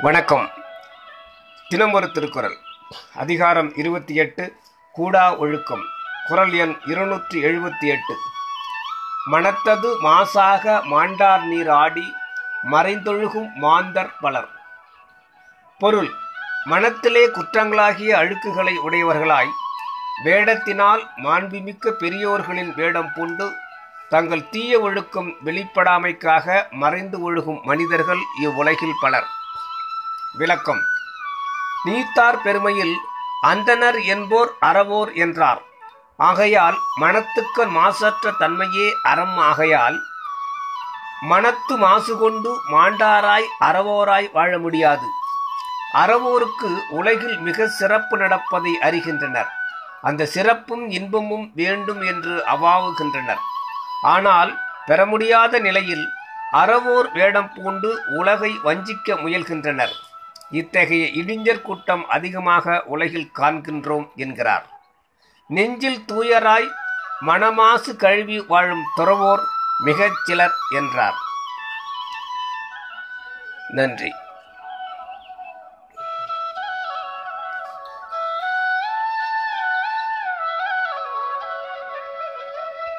வணக்கம். தினமொரு திருக்குறள். அதிகாரம் இருபத்தி எட்டு கூடா ஒழுக்கம். குறள் எண் இருநூற்றி எழுபத்தி எட்டு. மனத்தது மாசாக மாண்டார் நீர் ஆடி மறைந்தொழுகும் மாந்தர் பலர். பொருள் மனத்திலே குற்றங்களாகிய அழுக்குகளை உடையவர்களாய் வேடத்தினால் மாண்புமிக்க பெரியோர்களின் வேடம் பூண்டு தங்கள் தீய ஒழுக்கம் வெளிப்படாமைக்காக மறைந்து ஒழுகும் மனிதர்கள் இவ்வுலகில் பலர். விளக்கம். நீத்தார் பெருமையில் அந்தனர் என்போர் அறவோர் என்றார். ஆகையால் மனத்துக்கு மாசற்ற தன்மையே அறம் ஆகையால் மனத்து மாசு கொண்டு மாண்டாராய் அறவோராய் வாழ முடியாது. அறவோருக்கு உலகில் மிக சிறப்பு நடப்பதை அறிகின்றனர். அந்த சிறப்பும் இன்பமும் வேண்டும் என்று அவாவுகின்றனர். ஆனால் பெற முடியாத நிலையில் அறவோர் வேடம் பூண்டு உலகை வஞ்சிக்க முயல்கின்றனர். இத்தகைய இடிஞ்சர் கூட்டம் அதிகமாக உலகில் காண்கின்றோம் என்கிறார். நெஞ்சில் தூயராய் மனமாசு கழுவி வாழும் துறவோர் மிகச் சிலர் என்றார். நன்றி.